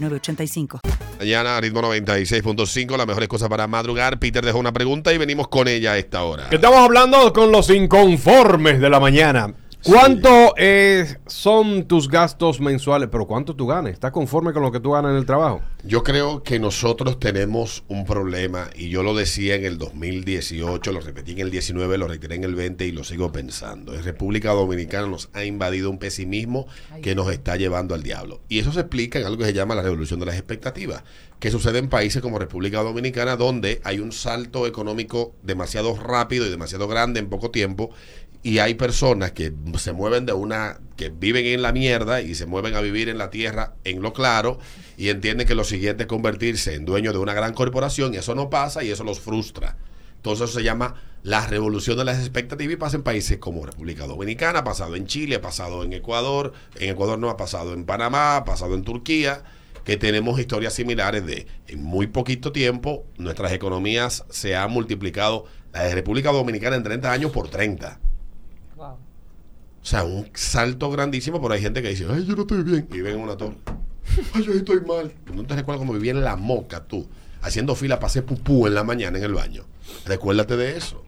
985. Mañana, ritmo 96.5, las mejores cosas para madrugar. Peter dejó una pregunta y venimos con ella a esta hora. Estamos hablando con los inconformes de la mañana. ¿Cuánto eh, son tus gastos mensuales? Pero ¿cuánto tú ganas? ¿Estás conforme con lo que tú ganas en el trabajo? Yo creo que nosotros tenemos un problema y yo lo decía en el 2018, lo repetí en el 19, lo reiteré en el 20 y lo sigo pensando. En República Dominicana nos ha invadido un pesimismo que nos está llevando al diablo. Y eso se explica en algo que se llama la revolución de las expectativas, que sucede en países como República Dominicana donde hay un salto económico demasiado rápido y demasiado grande en poco tiempo y hay personas que se mueven de una, que viven en la mierda y se mueven a vivir en la tierra en lo claro y entienden que lo siguiente es convertirse en dueño de una gran corporación y eso no pasa y eso los frustra. Entonces eso se llama la revolución de las expectativas y pasa en países como República Dominicana, ha pasado en Chile, ha pasado en Ecuador, en Ecuador no ha pasado en Panamá, ha pasado en Turquía, que tenemos historias similares de en muy poquito tiempo nuestras economías se han multiplicado, la de República Dominicana en 30 años por 30 o sea, un salto grandísimo, pero hay gente que dice, ay, yo no estoy bien. Y ven en una torre. Ay, yo estoy mal. No te recuerdas cómo vivía en la moca tú, haciendo fila para hacer pupú en la mañana en el baño. Recuérdate de eso.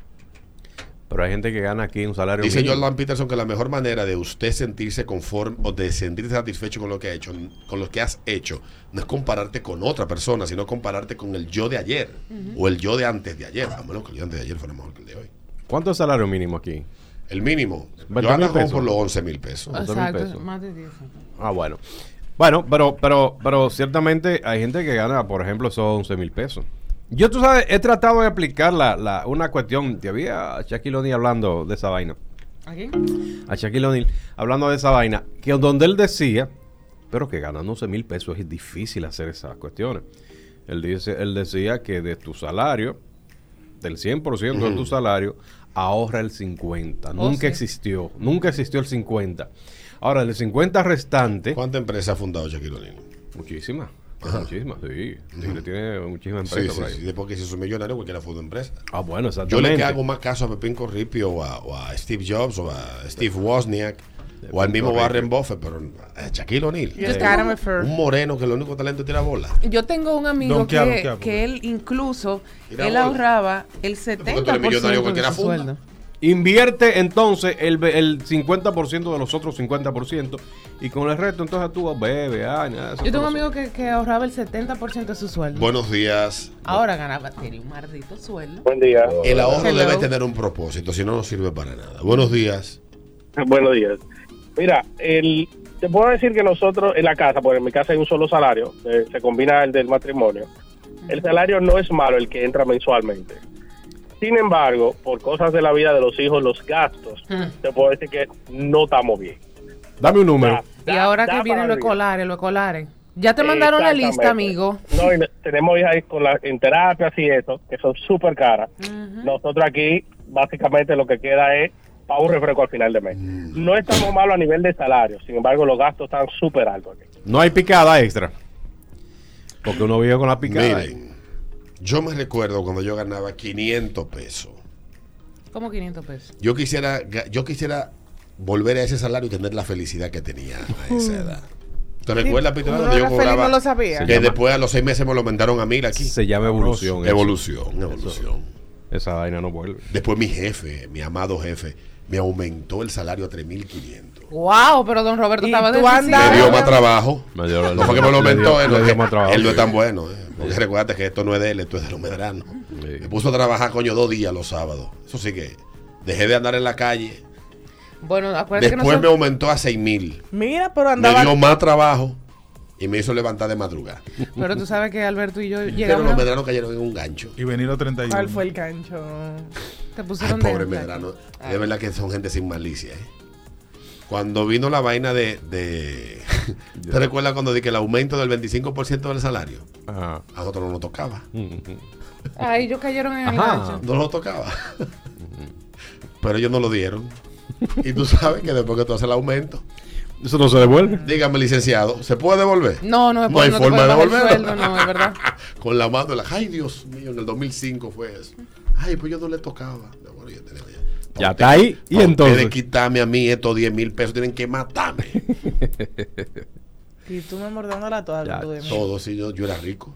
Pero hay gente que gana aquí un salario Dice Jordan Peterson que la mejor manera de usted sentirse conforme o de sentirse satisfecho con lo que ha hecho, con lo que has hecho, no es compararte con otra persona, sino compararte con el yo de ayer o el yo de antes de ayer. A menos que el yo de antes de ayer fuera mejor que el de hoy. ¿Cuánto es el salario mínimo aquí? El mínimo. Yo ando por los 11 mil pesos. Exacto, más de 10. Ah, bueno. Bueno, pero, pero, pero ciertamente hay gente que gana, por ejemplo, esos 11 mil pesos. Yo, tú sabes, he tratado de aplicar la, la, una cuestión. Te había a Shaquille O'Neal hablando de esa vaina. ¿A quién? A Shaquille O'Neal hablando de esa vaina. Que donde él decía, pero que ganando 11 mil pesos es difícil hacer esas cuestiones. Él, dice, él decía que de tu salario, del 100% de tu salario, ahorra el 50. nunca existió, nunca existió el 50. Ahora, el 50 restante... ¿Cuántas empresas ha fundado Shaquille O'Neal? Muchísimas. Muchísimas, sí. Tiene muchísimas empresas sí, sí, Sí, después que se hizo millonario, cualquiera fundó empresa. Ah, bueno, exactamente. Yo le hago más caso a Pepín Corripio o a, o a Steve Jobs o a Steve Wozniak o al mismo Warren Buffett, pero eh, Shaquille O'Neal. Un moreno que lo único talento tira bola. Yo tengo un amigo que, que él incluso, él ahorraba el 70% de su sueldo. Invierte entonces el, el 50% de los otros 50% y con el resto entonces tú bebes, ah, Yo tengo un amigo que, que, ahorraba el 70% de su sueldo. Buenos días. Ahora ganaba, tiene un maldito sueldo. Buen día. El ahorro debe tener un propósito, si no, no sirve para nada. Buenos días. Buenos días. Mira, el, te puedo decir que nosotros en la casa, porque en mi casa hay un solo salario, eh, se combina el del matrimonio. El salario no es malo el que entra mensualmente. Sin embargo, por cosas de la vida de los hijos, los gastos, te puedo decir que no estamos bien. Dame un número. y ahora que vienen los escolares, los escolares. Ya te mandaron la lista, amigo. No, tenemos hijas con la, en terapias y eso, que son súper caras. Nosotros aquí, básicamente, lo que queda es para un refresco al final de mes. Mm. No estamos malos a nivel de salario, sin embargo los gastos están súper altos aquí. No hay picada extra. Porque uno vive con la picada. Miren, yo me recuerdo cuando yo ganaba 500 pesos. ¿Cómo 500 pesos? Yo quisiera, yo quisiera volver a ese salario y tener la felicidad que tenía a esa edad. ¿Te recuerdas, Peter, cuando yo cobraba? No lo sabía. Que después a los seis meses me lo aumentaron a mil aquí. Se llama evolución. Evolución, evolución. esa vaina no vuelve. Después mi jefe, mi amado jefe, me aumentó el salario a 3.500. Wow, pero don Roberto estaba de Me dio más trabajo. no fue que me lo aumentó, él, no es tan bueno. Eh. Porque recuerda que esto no es de él, esto es de los medranos. Me puso a trabajar, coño, dos días los sábados. Eso sí que dejé de andar en la calle. Bueno, acuérdate Después me aumentó a seis mil. Mira, pero andaba... Me dio más trabajo y me hizo levantar de madrugada. Pero tú sabes que Alberto y yo llegamos... Pero los medranos cayeron en un gancho. Y venir a 31. ¿Cuál fue el gancho? Te pusieron Ay, pobre medrano. De verdad que son gente sin malicia, ¿eh? Cuando vino la vaina de... de ¿Te recuerdas cuando dije que el aumento del 25% del salario? A nosotros no nos tocaba. Ay, ellos cayeron en el gancho. No nos tocaba. Pero ellos no lo dieron. Y tú sabes que después que tú haces el aumento, eso no se devuelve. Dígame, licenciado, ¿se puede devolver? No, no, no hay forma de devolverlo. no, es verdad. Con la mano, la, ay Dios mío, en el 2005 fue eso. Ay, pues yo no le tocaba. ya, está ahí. Y entonces. Tienen que quitarme a mí estos 10 mil pesos, tienen que matarme. y tú me mordando la toalla. Todo, sí, yo, yo era rico.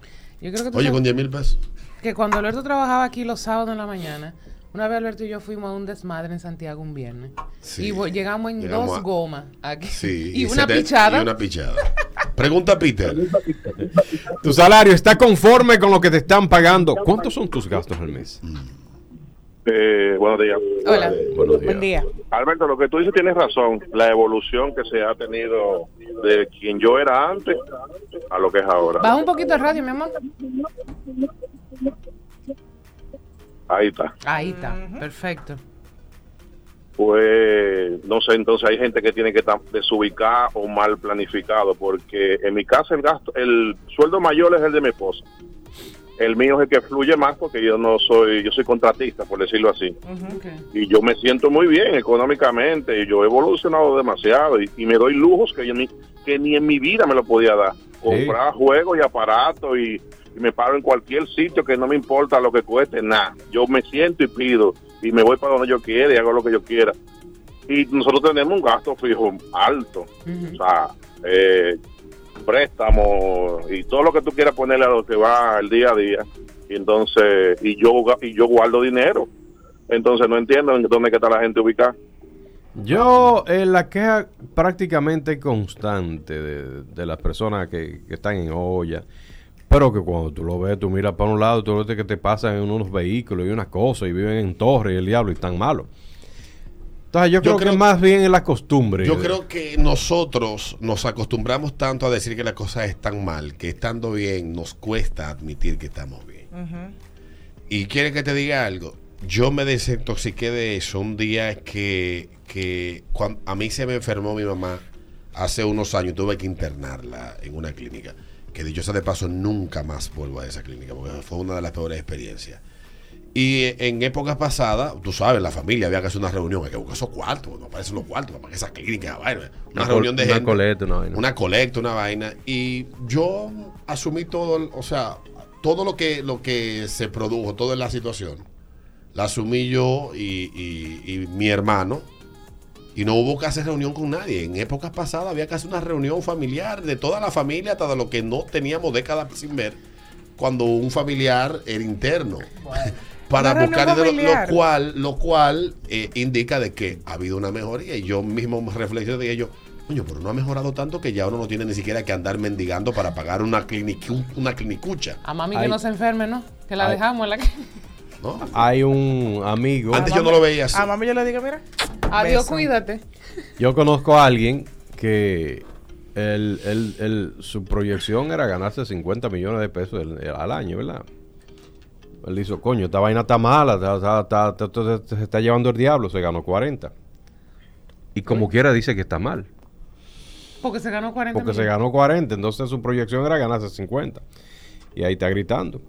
Oye, con 10 mil pesos. Que cuando Alberto trabajaba aquí los sábados en la mañana, una vez Alberto y yo fuimos a un desmadre en Santiago un viernes. y llegamos en dos gomas aquí. y, una pichada. Y una pichada. Pregunta Peter. ¿Tu salario está conforme con lo que te están pagando? ¿Cuántos son tus gastos al mes? Eh, buenos días. Hola. Buenos días. Buen día. Alberto, lo que tú dices tienes razón. La evolución que se ha tenido de quien yo era antes a lo que es ahora. Baja un poquito el radio, mi amor. Ahí está. Ahí está, perfecto. Pues no sé, entonces hay gente que tiene que estar desubicada o mal planificado, porque en mi casa el gasto, el sueldo mayor es el de mi esposa. El mío es el que fluye más porque yo no soy, yo soy contratista, por decirlo así. Y yo me siento muy bien económicamente, y yo he evolucionado demasiado y, me doy lujos que, ni, que ni en mi vida me lo podía dar. Comprar juegos y aparatos y y me paro en cualquier sitio que no me importa lo que cueste, nada. Yo me siento y pido y me voy para donde yo quiera y hago lo que yo quiera. Y nosotros tenemos un gasto fijo alto, o sea, eh, préstamos y todo lo que tú quieras ponerle a lo que va el día a día. Y entonces, y yo, y yo guardo dinero. Entonces no entiendo en dónde está la gente ubicada. Yo, en la queja prácticamente constante de, las personas que, que están en olla, pero que cuando tú lo ves, tú miras para un lado, tú ves que te pasan en unos vehículos y unas cosas y viven en torres y el diablo y están malos. Entonces yo, creo, que más bien es la costumbre. Yo creo que nosotros nos acostumbramos tanto a decir que las cosas están mal, que estando bien nos cuesta admitir que estamos bien. Y quiere que te diga algo. Yo me desintoxiqué de eso un día que, que cuando, a mí se me enfermó mi mamá hace unos años, tuve que internarla en una clínica que dicho sea de paso, nunca más vuelvo a esa clínica, porque fue una de las peores experiencias. Y en épocas pasadas, tú sabes, la familia había que hacer una reunión, hay que buscar esos cuartos, no aparecen los cuartos, para que esa clínica, vaina. Una, reunión de una Colecta, una vaina. Una colecta, una vaina. Y yo asumí todo, o sea, todo lo que, lo que se produjo, toda la situación, la asumí yo y, y mi hermano, y no hubo que hacer reunión con nadie. En épocas pasadas había que hacer una reunión familiar de toda la familia, hasta de lo que no teníamos décadas sin ver, cuando un familiar era interno. para buscar lo, lo, cual, lo cual eh, indica de que ha habido una mejoría. Y yo mismo me reflexioné de ello. Coño, pero no ha mejorado tanto que ya uno no tiene ni siquiera que andar mendigando para pagar una, una clinicucha. A mami que no se enferme, ¿no? Que la dejamos en la hay un amigo. Antes yo no lo veía así. A mami yo le digo, mira, adiós, cuídate. Yo conozco a alguien que el, su proyección era ganarse 50 millones de pesos al año, ¿verdad? Él dijo, coño, esta vaina está mala, se está llevando el diablo, se ganó 40. Y como quiera dice que está mal. Porque se ganó 40. Porque se ganó 40, entonces su proyección era ganarse 50. Y ahí está gritando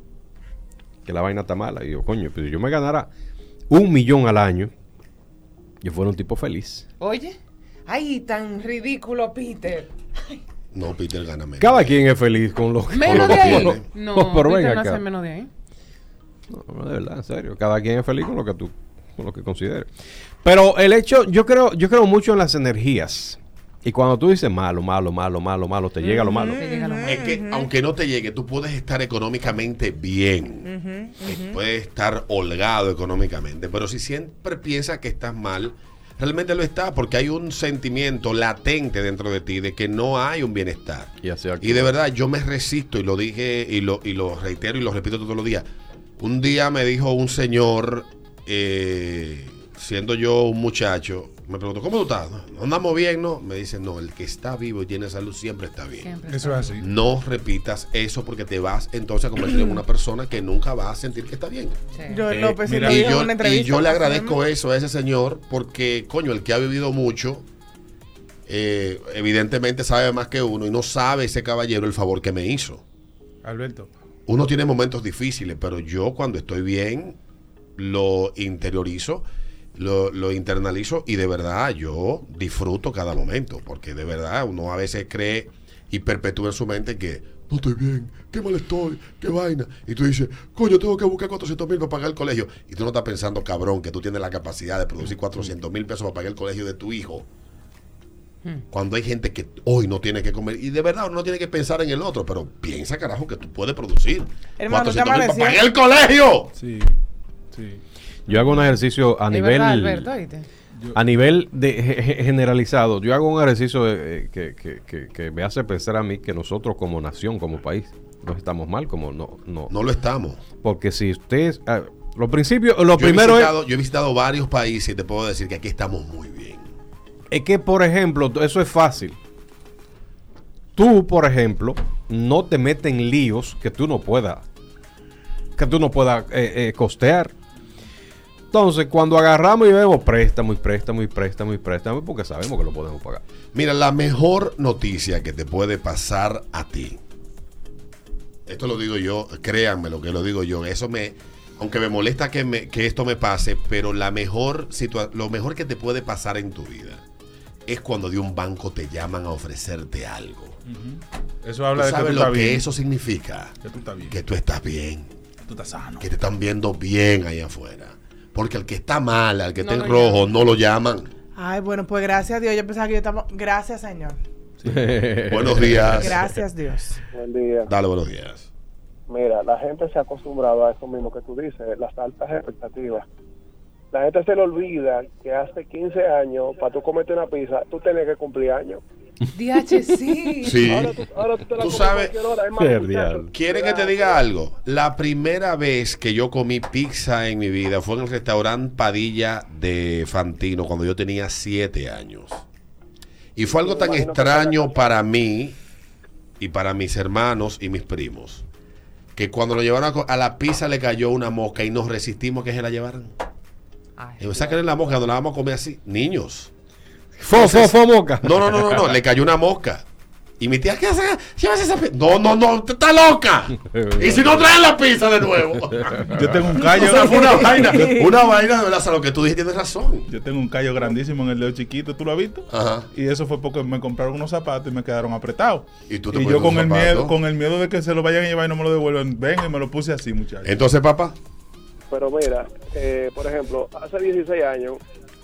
que la vaina está mala. Y digo, coño, pero si yo me ganara un millón al año, yo fuera un tipo feliz. Oye, ay, tan ridículo, Peter. No, Peter gana menos. Cada quien es feliz con lo, menos de ahí. No, pero Peter venga no menos de ahí. No, de verdad, en serio. Cada quien es feliz con lo que tú, con lo que considere. Pero el hecho, yo creo, yo creo mucho en las energías. Y cuando tú dices malo, malo, malo, malo, malo, te llega lo malo. Es que aunque no te llegue, tú puedes estar económicamente bien. Puedes estar holgado económicamente. Pero si siempre piensas que estás mal, realmente lo está, porque hay un sentimiento latente dentro de ti de que no hay un bienestar. Y, y de verdad, yo me resisto y lo dije y lo, y lo reitero y lo repito todos los días. Un día me dijo un señor, eh, siendo yo un muchacho, me preguntó, ¿cómo tú estás? ¿Andamos bien? No. Me dice, no, el que está vivo y tiene salud siempre está bien. eso es así. No repitas eso porque te vas entonces a convertir en una persona que nunca va a sentir que está bien. Yo, eh, y, yo, le agradezco eso a ese señor porque, coño, el que ha vivido mucho, eh, evidentemente sabe más que uno y no sabe ese caballero el favor que me hizo. Alberto. Uno tiene momentos difíciles, pero yo cuando estoy bien lo interiorizo lo, internalizo y de verdad yo disfruto cada momento, porque de verdad uno a veces cree y perpetúa en su mente que no estoy bien, qué mal estoy, qué vaina. Y tú dices, coño, tengo que buscar 400 mil para pagar el colegio. Y tú no estás pensando, cabrón, que tú tienes la capacidad de producir 400 mil pesos para pagar el colegio de tu hijo. Hmm. Cuando hay gente que hoy no tiene que comer, y de verdad uno no tiene que pensar en el otro, pero piensa, carajo, que tú puedes producir 400 mil para pagar el colegio. Sí, sí. Yo hago un ejercicio a nivel... a nivel de generalizado, yo hago un ejercicio eh, que, me hace pensar a mí que nosotros como nación, como país, no estamos mal, como no... No, no lo estamos. Porque si ustedes... Ah, lo principio, lo primero es... Yo he visitado varios países y te puedo decir que aquí estamos muy bien. Es que, por ejemplo, eso es fácil. Tú, por ejemplo, no te metes en líos que tú no puedas que tú no puedas eh, eh, costear. Entonces, cuando agarramos y vemos préstamo y préstamo y préstamo y préstamo, porque sabemos que lo podemos pagar. Mira, la mejor noticia que te puede pasar a ti, esto lo digo yo, créanme lo que lo digo yo, eso me, aunque me molesta que, me, que esto me pase, pero la mejor lo mejor que te puede pasar en tu vida es cuando de un banco te llaman a ofrecerte algo. Eso habla de que tú lo que eso significa? Que tú estás bien. Que tú estás bien. Que tú estás sano. Que te están viendo bien ahí afuera. Porque al que está mal, al que está en rojo, no lo llaman. Ay, bueno, pues gracias a Dios. Yo pensaba que yo estaba. Gracias, Señor. buenos días. Gracias, Dios. Buen día. Dale, buenos días. Mira, la gente se ha acostumbrado a eso mismo que tú dices, las altas expectativas. La gente se le olvida que hace 15 años, para tú comerte una pizza, tú tenías que cumplir años. DH, sí. sí. Ahora, tú, sabes, ¿quiere que te diga algo? La primera vez que yo comí pizza en mi vida fue en el restaurante Padilla de Fantino cuando yo tenía 7 años. Y fue algo tan extraño para mí y para mis hermanos y mis primos que cuando lo llevaron a, a la pizza le cayó una mosca y nos resistimos que se la llevaran. Ay, y la mosca, no la vamos a comer así. Niños. Fo, fo, fo, mosca. No, no, no, no, le cayó una mosca. Y mi tía, ¿qué hace? Llévase esa pizza. No, no, no, está loca. y si no traen la pizza de nuevo. Yo tengo un callo. una vaina, una vaina de verdad, lo que tú dijiste tienes razón. Yo tengo un callo grandísimo en el dedo chiquito, ¿tú lo has visto? Ajá. Y eso fue porque me compraron unos zapatos y me quedaron apretados. Y tú te Y yo con el miedo, con el miedo de que se lo vayan a llevar y no me lo devuelvan. Ven y me lo puse así, muchachos. Entonces, papá. Pero mira, eh, por ejemplo, hace 16 años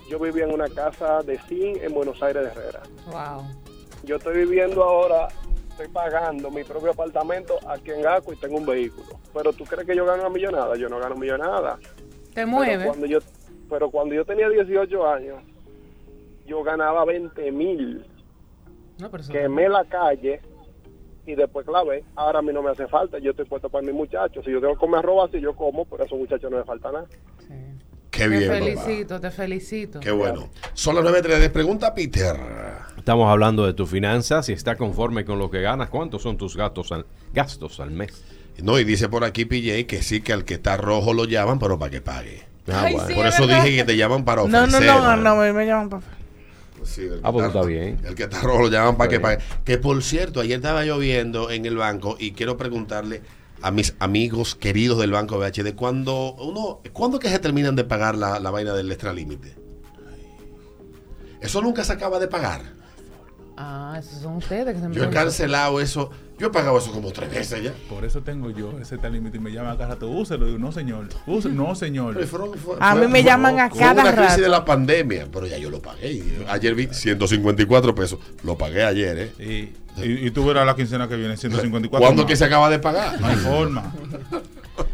yo vivía en una casa de zinc en Buenos Aires de Herrera. Wow. Yo estoy viviendo ahora, estoy pagando mi propio apartamento aquí en Gaco y tengo un vehículo. Pero tú crees que yo gano una millonada? Yo no gano millonada. Te mueve. Pero cuando yo, pero cuando yo tenía 18 años, yo ganaba 20 mil. No, Quemé la calle y después clave, ahora a mí no me hace falta, yo estoy puesto para mis muchachos. Si yo tengo que comer arroba, si yo como, pero a esos muchachos no me falta nada. Sí. Qué bien. Te felicito, te felicito. Qué bueno. Son las 9.3. Pregunta Peter. Estamos hablando de tus finanzas. Si está conforme con lo que ganas, ¿cuántos son tus gastos al, gastos al mes? No, y dice por aquí PJ que sí, que al que está rojo lo llaman, pero para que pague. Ah, por eso dije que te llaman para ofrecer. No, no, no, no, me llaman para ah, pues está bien. El que está rojo lo llaman para que pague. Que por cierto, ayer estaba lloviendo en el banco y quiero preguntarle a mis amigos queridos del banco BHD, cuando uno, ¿cuándo que se terminan de pagar la, la vaina del extralímite? Eso nunca se acaba de pagar. Ah, esos son ustedes que se me Yo he cancelado eso. Yo he pagado eso como tres veces ya. Por eso tengo yo ese tal límite y me llama a cada rato. Úselo. Digo, no, señor. Úselo. No, señor. a mí me llaman a cada rato. una crisis de la pandemia, pero ya yo lo pagué. Ayer vi 154 pesos. Lo pagué ayer, ¿eh? Y, y, tú verás la quincena que viene, 154. ¿Cuándo que se acaba de pagar? No hay forma.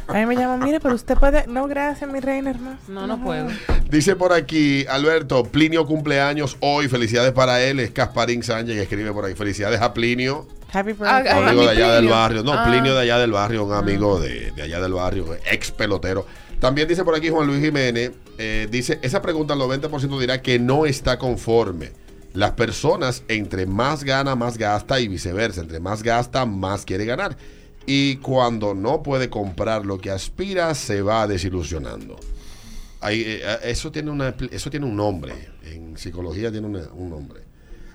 A mí me llaman, mire, pero usted puede. No, gracias, mi reina hermano. No, no puedo. Dice por aquí, Alberto, Plinio cumpleaños hoy. Felicidades para él. Es Casparín Sánchez que escribe por ahí. Felicidades a Plinio. Happy birthday. Ah, amigo de allá Plinio. del barrio. No, Ah. Plinio de allá del barrio, un amigo de, de allá del barrio, ex pelotero. También dice por aquí Juan Luis Jiménez, eh, dice, esa pregunta el 90% dirá que no está conforme. Las personas entre más gana, más gasta y viceversa. Entre más gasta, más quiere ganar. Y cuando no puede comprar lo que aspira, se va desilusionando. Ahí, eh, eso, tiene una, eso tiene un nombre. En psicología tiene una- un nombre.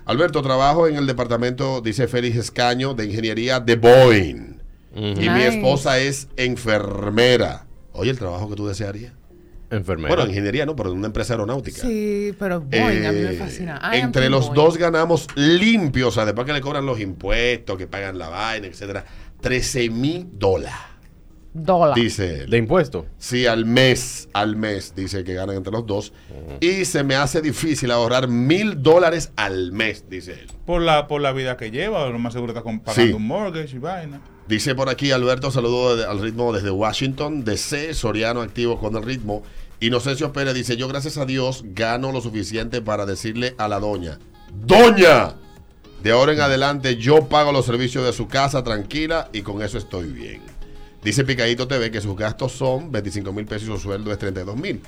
Alberto, trabajo en el departamento, dice Félix Escaño, de ingeniería de Boeing. Y mi esposa es enfermera. Oye, el trabajo que tú desearías. Enfermera. Bueno, ingeniería no, pero en una empresa aeronáutica. Sí, pero Boeing a mí me Eh, fascina. I entre los Boeing. dos ganamos limpio, o sea, después que le cobran los impuestos, que pagan la vaina, etcétera, 13 mil dólares, Dólar. dice él. ¿De impuestos? Sí, al mes, al mes, dice que ganan entre los dos. Y se me hace difícil ahorrar mil dólares al mes, dice él. Por la, por la vida que lleva, lo más seguro está con- pagando Sí. un mortgage y vaina. Dice por aquí Alberto, saludo de- al ritmo desde Washington, DC, Soriano activo con el ritmo. Inocencio Pérez dice, yo gracias a Dios gano lo suficiente para decirle a la doña, Doña, de ahora en adelante yo pago los servicios de su casa tranquila y con eso estoy bien. Dice Picadito TV que sus gastos son 25 mil pesos y su sueldo es 32 mil.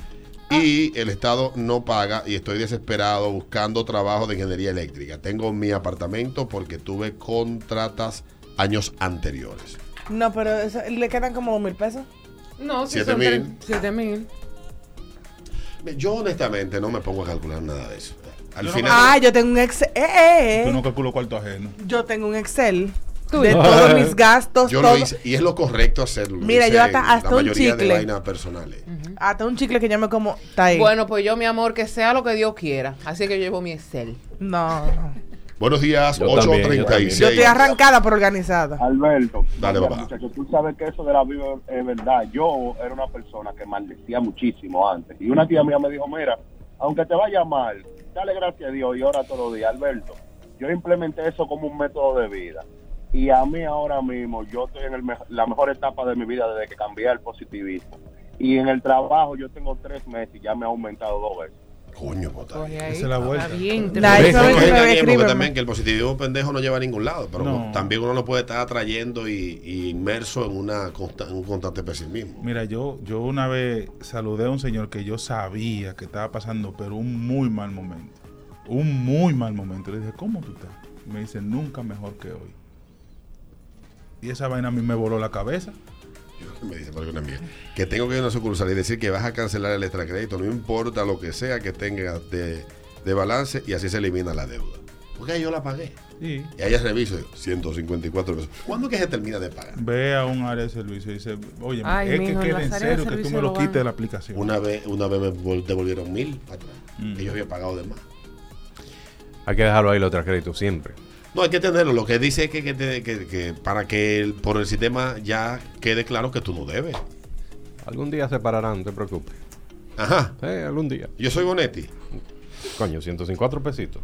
Y el Estado no paga y estoy desesperado buscando trabajo de ingeniería eléctrica. Tengo mi apartamento porque tuve contratas años anteriores. No, pero eso- le quedan como mil pesos. No, Siete son mil. tre- siete mil. Yo honestamente no me pongo a calcular nada de eso. Al final, Ah, yo tengo un Excel. Eh, eh, Tú eh. no calculo cuarto ajeno. Yo tengo un Excel Tú. de todos mis gastos. yo todo. lo hice y es lo correcto hacerlo. Lo Mira, yo hasta- hasta la un mayoría de chicle. vainas personales. Hasta un chicle que yo me como. Está ahí. Bueno, pues yo, mi amor, que sea lo que Dios quiera. Así que yo llevo mi Excel. No, no. Buenos días, Yo también, yo 8.36. Yo estoy arrancada pero organizada. Alberto, Dale, mira, papá. muchacho, tú sabes que eso de la vida es verdad. Yo era una persona que maldecía muchísimo antes. Y una tía mía me dijo, mira, aunque te vaya mal, dale gracias a Dios y ora todos los días. Alberto, yo implementé eso como un método de vida. Y a mí ahora mismo, yo estoy en el me- la mejor etapa de mi vida desde que cambié al positivismo. Y en el trabajo yo tengo tres meses y ya me ha aumentado dos veces. Coño, puta. Coge ahí. Esa es la vuelta. Está bien. es que también que el positivismo pendejo no lleva a ningún lado, pero No. también uno no puede estar atrayendo y, y inmerso en una consta- en un constante pesimismo. Mira, yo, yo una vez saludé a un señor que yo sabía que estaba pasando, pero un muy mal momento. Un muy mal momento. Le dije, ¿cómo tú estás? Me dice, nunca mejor que hoy. Y esa vaina a mí me voló la cabeza. Me dice una amiga, que tengo que ir a una sucursal y decir que vas a cancelar el extracrédito, no importa lo que sea que tengas de, de balance y así se elimina la deuda. Porque yo la pagué. Sí. Y ahí reviso, 154 pesos. ¿Cuándo que se termina de pagar? Ve a un área de servicio y dice, oye, Ay, es mijo, que quede en serio que tú me lo quites de la aplicación. Una vez, una vez me vol- devolvieron mil para atrás. Mm. Que yo había pagado de más. Hay que dejarlo ahí los créditos siempre. No, hay que tenerlo. Lo que dice es que, que te- que- que para que el- por el sistema ya quede claro que tú no debes. Algún día se pararán, no te preocupes. Ajá. Eh, algún día. Yo soy Bonetti. Coño, 154 pesitos.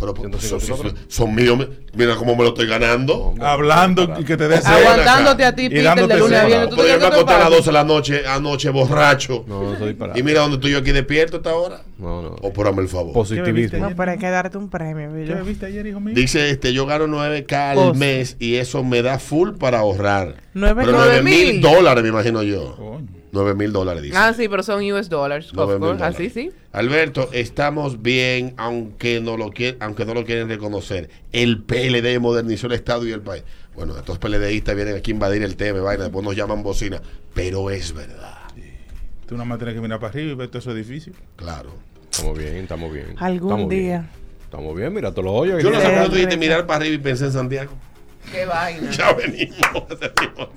Pero pues, son, 154. son- son míos. Mira cómo me lo estoy ganando. Hablando y que te des Aguantándote a ti, Y Peter, dándote de lunes a viernes. ¿Tú Pero yo me acosté a las te 12 de la noche, anoche borracho. No, no soy para. Y mira donde estoy yo aquí despierto hasta ahora. No, no. O por el favor. Positivismo. No, pero hay que darte un premio, ¿Qué me viste ayer, hijo mío? Dice este, yo gano 9K al Pues- mes y eso me da full para ahorrar. Nueve- Pero nueve 9 mil mil. dólares, me imagino yo. Coño. 9 mil dólares, dice. Ah, sí, pero son US dollars. Así dólares. sí. Alberto, estamos bien, aunque no lo quieren, aunque no lo quieren reconocer. El PLD modernizó el Estado y el país. Bueno, estos PLDistas vienen aquí a invadir el tema, vaina, después nos llaman bocina. Pero es verdad, Tú nada más tienes que mirar para arriba y ver todos esos edificios. claro. Estamos bien, estamos bien. Algún Estamos bien. día. Estamos bien, mira, todos los hoyos. Yo no que sé tú dijiste mirar para arriba y pensé en Santiago. Qué vaina. Ya venimos. venimos.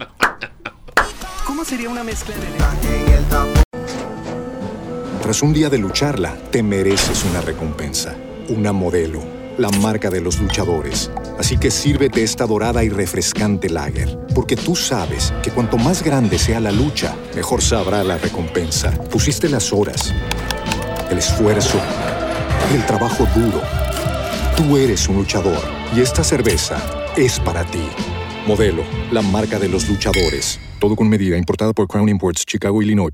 ¿Cómo sería una mezcla de Tras un día de lucharla, te mereces una recompensa, una modelo, la marca de los luchadores. Así que sírvete esta dorada y refrescante lager, porque tú sabes que cuanto más grande sea la lucha, mejor sabrá la recompensa. Pusiste las horas, el esfuerzo, el trabajo duro. Tú eres un luchador y esta cerveza es para ti. Modelo, la marca de los luchadores. Todo con medida, importada por Crown Imports, Chicago, Illinois.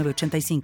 85